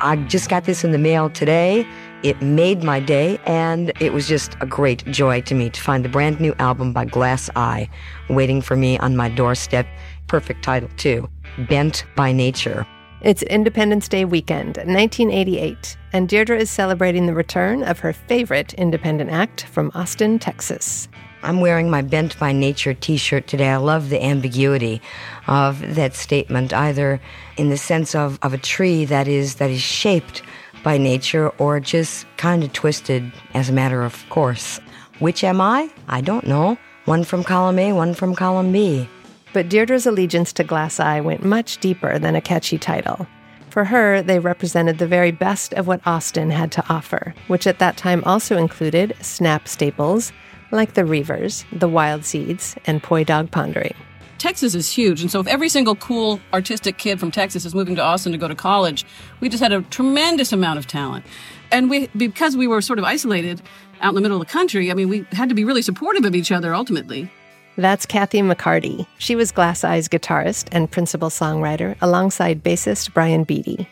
I just got this in the mail today. It made my day, and it was just a great joy to me to find the brand new album by Glass Eye waiting for me on my doorstep. Perfect title, too Bent by Nature. It's Independence Day weekend, 1988, and Deirdre is celebrating the return of her favorite independent act from Austin, Texas. I'm wearing my Bent by Nature t shirt today. I love the ambiguity of that statement, either in the sense of, of a tree that is, that is shaped by nature or just kind of twisted as a matter of course. Which am I? I don't know. One from column A, one from column B. But Deirdre's allegiance to Glass Eye went much deeper than a catchy title. For her, they represented the very best of what Austin had to offer, which at that time also included snap staples like the Reivers, the Wild Seeds, and Poi Dog Pondering. Texas is huge, and so if every single cool artistic kid from Texas is moving to Austin to go to college, we just had a tremendous amount of talent. And we, because we were sort of isolated out in the middle of the country, I mean, we had to be really supportive of each other ultimately. That's Kathy McCarty. She was Glass Eye's guitarist and principal songwriter alongside bassist Brian Beattie.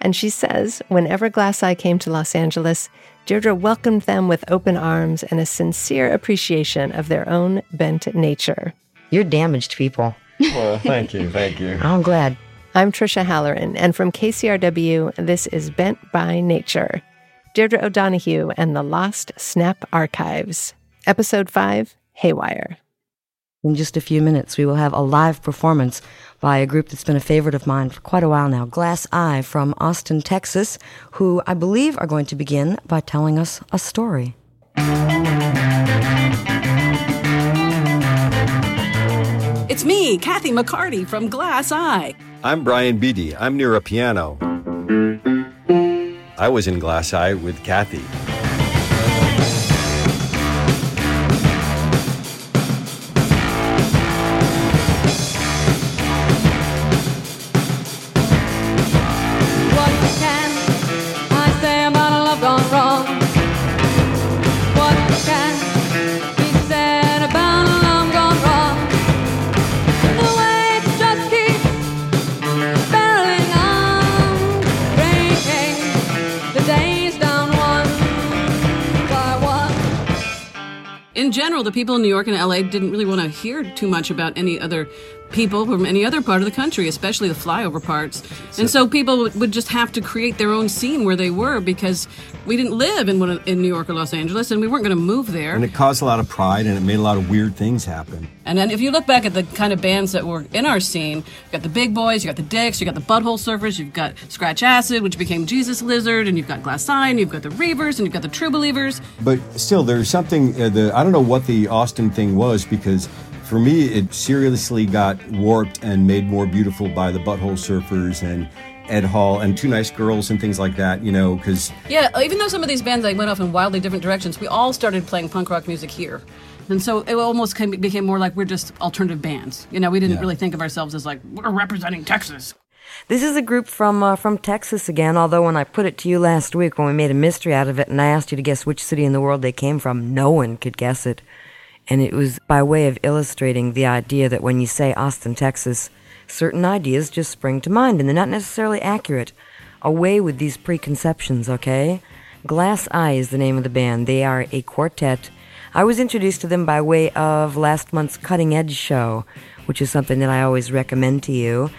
And she says whenever Glass Eye came to Los Angeles, Deirdre welcomed them with open arms and a sincere appreciation of their own bent nature. You're damaged people. Well, thank you, thank you. I'm glad. I'm Trisha Halloran, and from KCRW, this is Bent by Nature. Deirdre O'Donoghue and the Lost Snap Archives. Episode 5 Haywire. In just a few minutes, we will have a live performance by a group that's been a favorite of mine for quite a while now, Glass Eye from Austin, Texas, who I believe are going to begin by telling us a story. It's me, Kathy McCarty from Glass Eye. I'm Brian Beattie. I'm near a piano. I was in Glass Eye with Kathy. General, the people in New York and LA didn't really want to hear too much about any other people from any other part of the country, especially the flyover parts. And so people would, would just have to create their own scene where they were because we didn't live in one of, in New York or Los Angeles and we weren't going to move there. And it caused a lot of pride and it made a lot of weird things happen. And then if you look back at the kind of bands that were in our scene, you got the Big Boys, you got the Dicks, you got the Butthole Surfers, you've got Scratch Acid, which became Jesus Lizard, and you've got Glass Eye, you've got the Reivers, and you've got the True Believers. But still, there's something, uh, the, I don't know what the Austin thing was because for me, it seriously got warped and made more beautiful by the Butthole Surfers and Ed Hall and Two Nice Girls and things like that, you know, because Yeah, even though some of these bands like went off in wildly different directions, we all started playing punk rock music here. And so it almost came, became more like we're just alternative bands. You know, we didn't Yeah. really think of ourselves as like, we're representing Texas. This is a group from uh, from Texas again. Although when I put it to you last week, when we made a mystery out of it, and I asked you to guess which city in the world they came from, no one could guess it. And it was by way of illustrating the idea that when you say Austin, Texas, certain ideas just spring to mind, and they're not necessarily accurate. Away with these preconceptions, okay? Glass Eye is the name of the band. They are a quartet. I was introduced to them by way of last month's Cutting Edge show, which is something that I always recommend to you.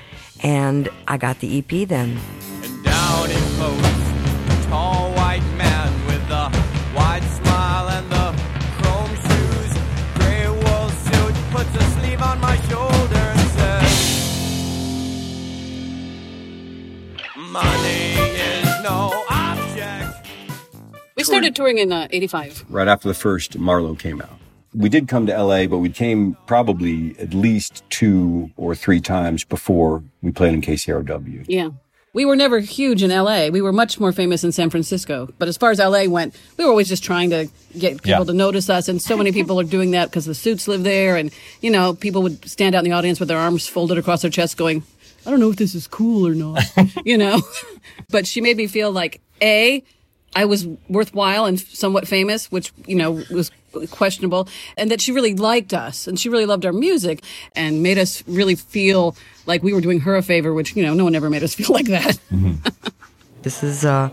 And I got the EP then. Started touring in uh, 85. right after the first Marlowe came out. We did come to LA, but we came probably at least two or three times before we played in KCRW. Yeah. We were never huge in LA. We were much more famous in San Francisco. But as far as LA went, we were always just trying to get people Yeah. to notice us. And so many people are doing that because the suits live there. And, you know, people would stand out in the audience with their arms folded across their chest going, I don't know if this is cool or not, you know? but she made me feel like, A, I was worthwhile and somewhat famous, which, you know, was questionable, and that she really liked us and she really loved our music and made us really feel like we were doing her a favor, which, you know, no one ever made us feel like that. This is uh,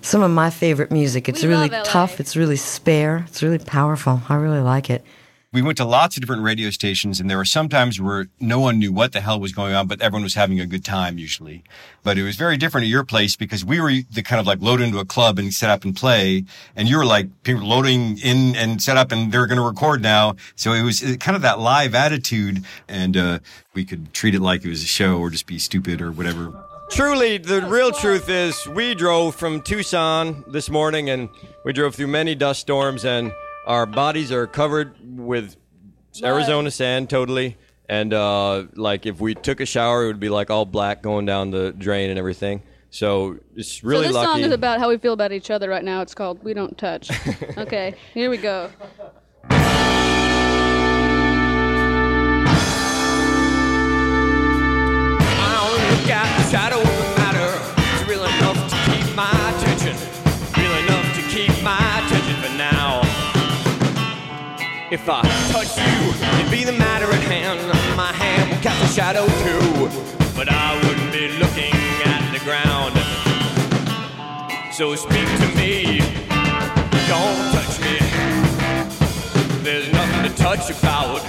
some of my favorite music. It's We really tough. It's really spare. It's really powerful. I really like it. We went to lots of different radio stations, and there were some times where no one knew what the hell was going on, but everyone was having a good time usually. But it was very different at your place because we were the kind of like load into a club and set up and play, and you were like people loading in and set up, and they're going to record now. So it was uh, kind of that live attitude, and uh, we could treat it like it was a show or just be stupid or whatever. Truly, the real truth is we drove from Tucson this morning and we drove through many dust storms and our bodies are covered with Arizona sand totally. And uh, like if we took a shower, it would be like all black going down the drain and everything. So it's really so this lucky. song is about how we feel about each other right now. It's called "We Don't Touch." okay, here we go. I only look at the shadow If I touch you, it'd be the matter at hand. My hand will cast a shadow too. But I wouldn't be looking at the ground. So speak to me. Don't touch me. There's nothing to touch about.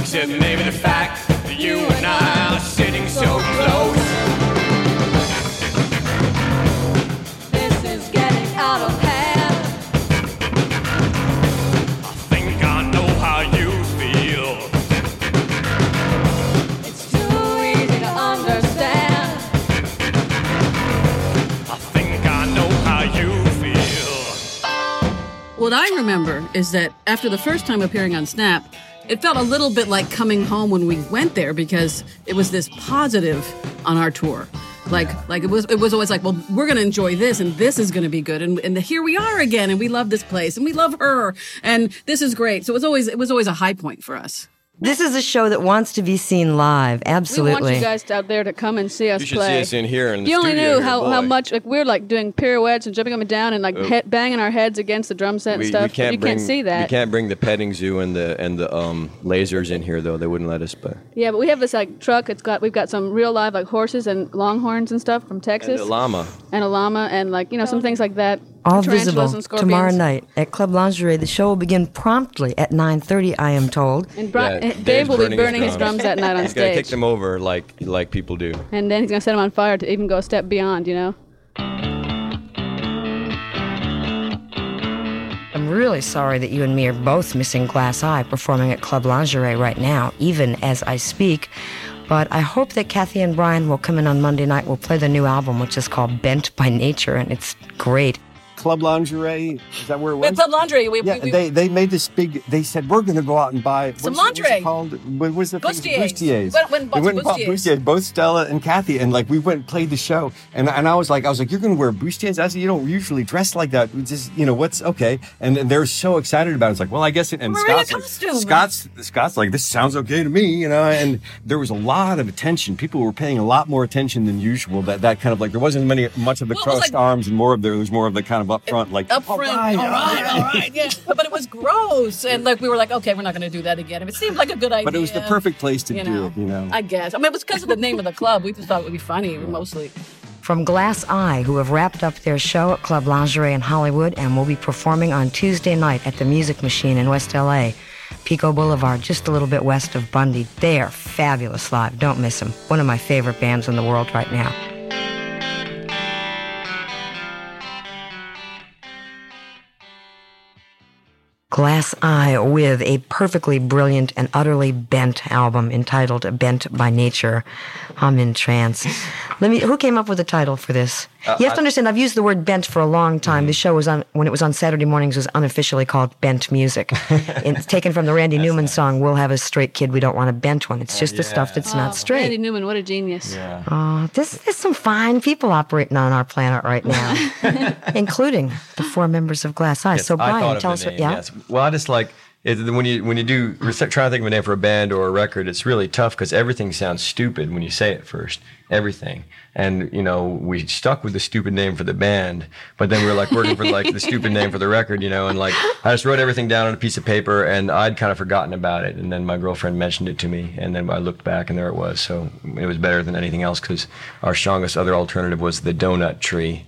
Except maybe the fact that you and I are sitting so close. What I remember is that after the first time appearing on Snap, it felt a little bit like coming home when we went there because it was this positive on our tour. Like, like it was, it was always like, well, we're gonna enjoy this, and this is gonna be good, and and here we are again, and we love this place, and we love her, and this is great. So it was always, it was always a high point for us. This is a show that wants to be seen live. Absolutely. We want you guys out there to come and see us you should play. see us in here in the you only knew here, how, how much like we're like doing pirouettes and jumping up and down and like Oh. head, banging our heads against the drum set and we, stuff. we can't you bring, can't see that. We can't bring the petting zoo and the and the um, lasers in here though. They wouldn't let us. But Yeah, but we have this like truck. It's got we've got some real live like horses and longhorns and stuff from Texas. and Texas, the llama. and a llama and like you know some things like that. All visible tomorrow night at Club Lingerie. The show will begin promptly at 9:30. I am told. And Bri- Yeah, uh, Dave will be burning his burning his drums. drums that night on He's gonna kick them over like like people do. and then he's gonna set them on fire to even go a step beyond. You know. I'm really sorry that you and me are both missing Glass Eye performing at Club Lingerie right now, even as I speak. But I hope that Kathy and Brian will come in on Monday night. We'll play the new album, which is called Bent by Nature, and it's great. Club Lingerie, is that where it was? Club Lingerie. we, Yeah, they they made this big. They said we're going to go out and buy Some what's what's lingerie. it called? What was the? Bustiers. Bustiers. Went bought we went and bought bustiers. Both Stella and Kathy, and like we went and played the show, and and I was like, I was like, you're going to wear bustiers? I said, you don't usually dress like that. It's just you know what's okay, and, and they're so excited about it. It's like, well, I guess it. And We're in a Scott's like. Scott's Scott's like, this sounds okay to me, you know. And there was a lot of attention. People were paying a lot more attention than usual. That that kind of like there wasn't many much of the Well, crossed like- arms and more of there was more of the kind of up front like up front. All right, all right, yeah. But it was gross, and like we were like, okay, we're not going to do that again. It seemed like a good idea. But it was the perfect place to you do know. it, you know. I guess. I mean, it was because of the name of the club. We just thought it would be funny, mostly. From Glass Eye, who have wrapped up their show at Club Lingerie in Hollywood and will be performing on Tuesday night at the Music Machine in West LA, Pico Boulevard, just a little bit west of Bundy. They are fabulous live. Don't miss them. One of my favorite bands in the world right now. Glass Eye with a perfectly brilliant and utterly bent album entitled Bent by Nature. I'm in trance. Let me who came up with the title for this? You have to understand I've used the word bent for a long time. The show was on when it was on Saturday mornings was unofficially called Bent Music. it's taken from the Randy Newman song We'll have a straight kid, we don't want a bent one. It's just the stuff that's not oh, straight. Randy Newman, what a genius. Yeah. Oh, this, there's some fine people operating on our planet right now, including the four members of Glass Eye. so, Brian, tell us what. Yeah. yes. Well, I just like it, when you when you do we're trying to think of a name for a band or a record, it's really tough because everything sounds stupid when you say it first. Everything, and you know, we stuck with the stupid name for the band, but then we were like working for like the stupid name for the record, you know, and like I just wrote everything down on a piece of paper, and I'd kind of forgotten about it, and then my girlfriend mentioned it to me, and then I looked back, and there it was. So it was better than anything else because our strongest other alternative was the donut tree.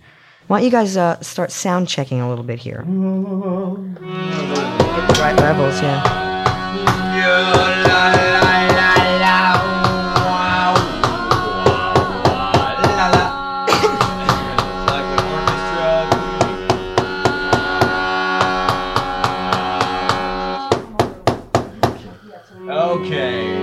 Why don't you guys uh, start sound checking a little bit here? Right levels, yeah. Okay.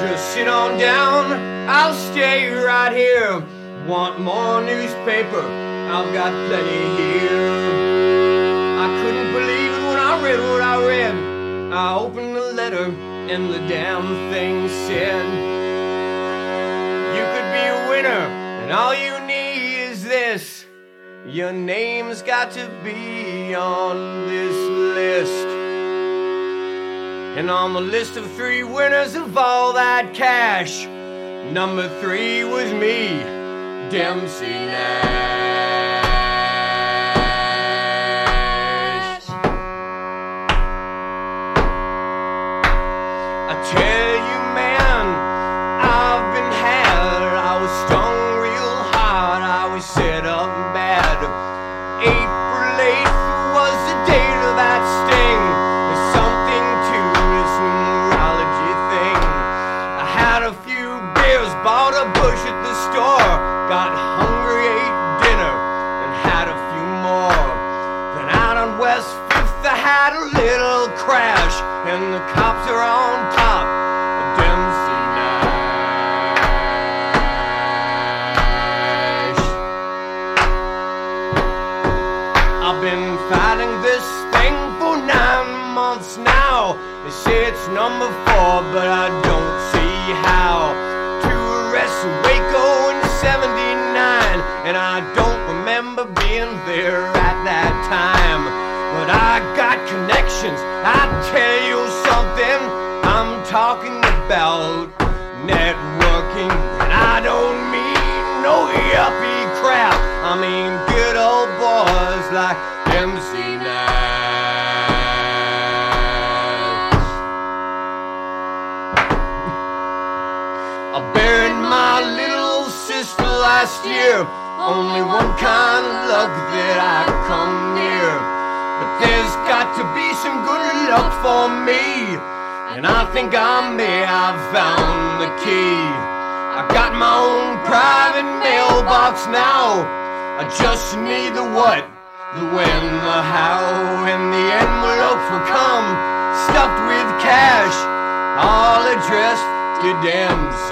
Just sit on down, I'll stay right here. Want more newspaper? I've got plenty here. I couldn't believe it when I read what I read. I opened the letter and the damn thing said, You could be a winner, and all you need is this. Your name's got to be on this list. And on the list of three winners of all that cash, number three was me, Dempsey Nash. Crap. I mean good old boys like MC Nash. I buried my little sister last year. Only one kind of luck that I come near. But there's got to be some good luck for me. And I think I may have found the key. I got my own private mailbox now. I just need the what, the when, the how, and the envelopes will come stuffed with cash, all addressed to Dempsey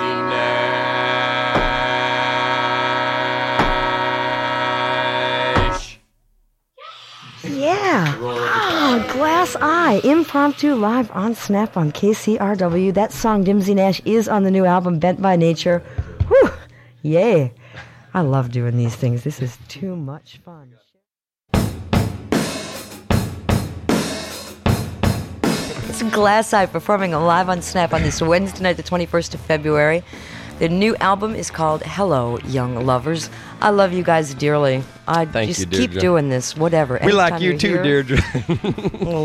Eye, impromptu live on Snap on KCRW. That song, Dempsey Nash, is on the new album, Bent by Nature. Whew. Yay. I love doing these things. This is too much fun. It's Glass Eye performing live on Snap on this Wednesday night, the 21st of February. The new album is called Hello, Young Lovers. I love you guys dearly. I Thank just you, keep doing this, whatever. We like Anytime you you're too, here, Deirdre.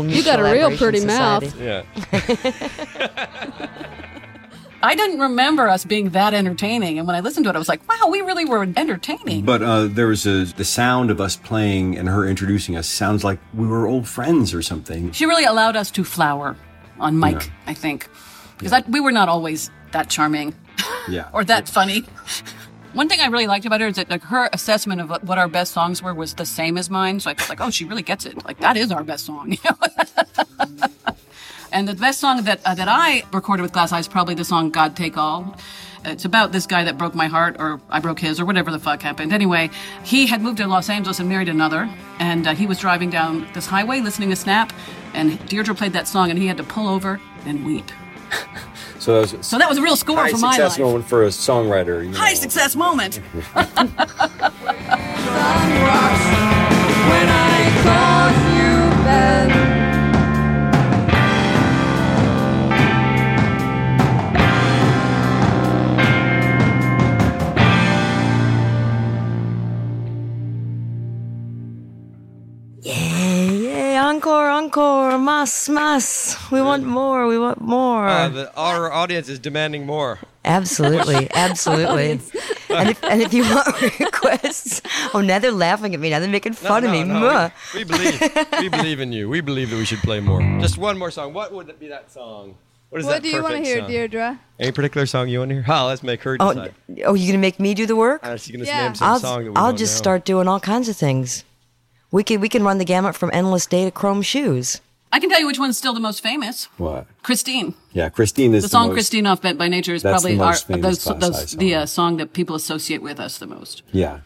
You got a real pretty society. mouth. yeah. I didn't remember us being that entertaining, and when I listened to it, I was like, "Wow, we really were entertaining." But uh, there was a, the sound of us playing and her introducing us sounds like we were old friends or something. she really allowed us to flower on mic, Yeah. I think, because we were not always that charming Yeah. or that funny. One thing I really liked about her is that like her assessment of what- our best songs were was the same as mine. So I was like, oh, she really gets it. Like that is our best song. you know? and the best song that uh, that I recorded with Glass Eye is probably the song "God Take All." It's about this guy that broke my heart, or I broke his, or whatever the fuck happened. Anyway, he had moved to Los Angeles and married another, and uh, he was driving down this highway listening to Snap, and Deirdre played that song, and he had to pull over and weep. So that was So that was a real score for my life. moment for a songwriter. you High know. success moment. encore, encore, mas, mas. We want more, we want more. Uh, the, our audience is demanding more. absolutely, absolutely. and, if, and if you want requests, oh, now they're laughing at me. Now they're making No, fun of me. no, We, we believe. we believe in you. We believe that we should play more. Just one more song. What would it be that song? What is What that do you want to hear, song? Deirdre? Any particular song you want to hear? Oh, let's make her Oh, decide. oh, you gonna make me do the work? Uh, she's gonna Yeah. name some I'll, song that we I'll just know. start doing all kinds of things. We can we can run the gamut from endless day to chrome shoes. I can tell you which one's still the most famous. What? Christine. Yeah, Christine is The song most- "Christine" off "Bent by Nature" is That's the probably our those, those, song. the uh, song that people associate with us the most. Yeah.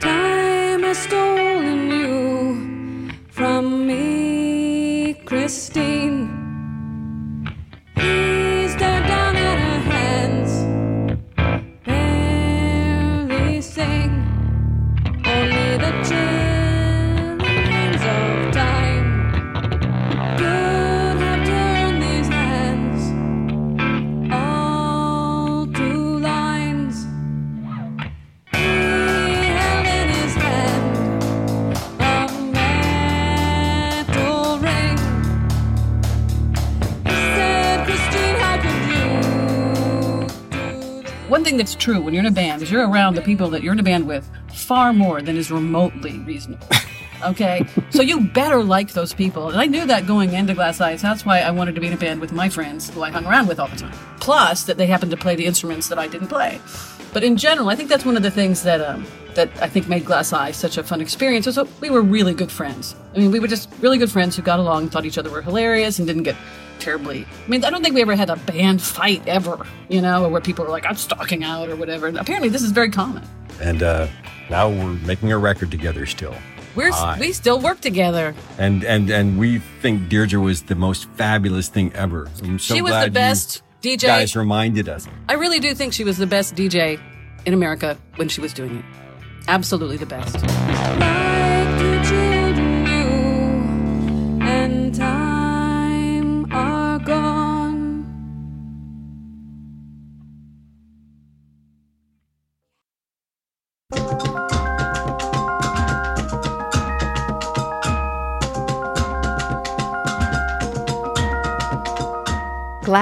Time has stolen you from me, Christine. That's true when you're in a band is you're around the people that you're in a band with far more than is remotely reasonable. Okay, so you better like those people, and I knew that going into Glass Eyes. That's why I wanted to be in a band with my friends who I hung around with all the time. Plus, that they happened to play the instruments that I didn't play. But in general, I think that's one of the things that um, that I think made Glass Eyes such a fun experience. That we were really good friends. I mean, we were just really good friends who got along, thought each other were hilarious, and didn't get terribly. I mean, I don't think we ever had a band fight ever, you know, where people were like, "I'm stalking out" or whatever. And apparently, this is very common. And uh, now we're making a record together still. We're Hi. we still work together. And and and we think Deirdre was the most fabulous thing ever. I'm so She was the glad you best DJ. Guys reminded us. I really do think she was the best DJ in America when she was doing it. Absolutely the best.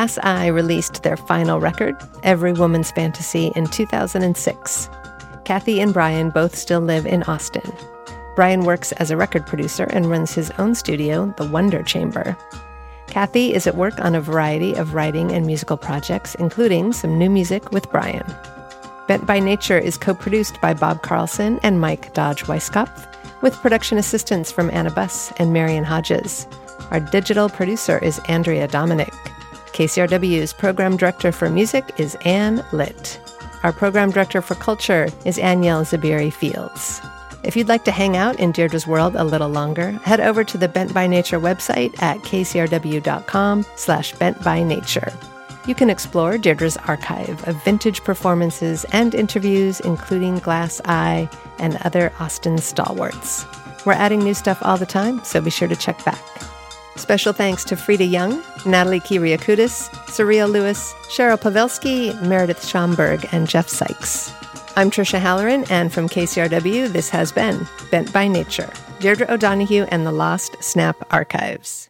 Glass Eye released their final record, Every Woman's Fantasy, in 2006. Kathy and Brian both still live in Austin. Brian works as a record producer and runs his own studio, The Wonder Chamber. Kathy is at work on a variety of writing and musical projects, including some new music with Brian. Bent by Nature is co produced by Bob Carlson and Mike Dodge Weiskopf, with production assistance from Anna Buss and Marion Hodges. Our digital producer is Andrea Dominic. KCRW's program director for music is Anne Litt. Our program director for culture is Aniel Zabiri Fields. If you'd like to hang out in Deirdre's world a little longer, head over to the Bent by Nature website at kcrw.com slash bent by nature. You can explore Deirdre's archive of vintage performances and interviews, including Glass Eye and other Austin stalwarts. We're adding new stuff all the time, so be sure to check back. Special thanks to Frida Young, Natalie Kiriakudis, Surreal Lewis, Cheryl Pavelski, Meredith Schomburg, and Jeff Sykes. I'm Trisha Halloran, and from KCRW, this has been Bent by Nature, Deirdre O'Donoghue and the Lost Snap Archives.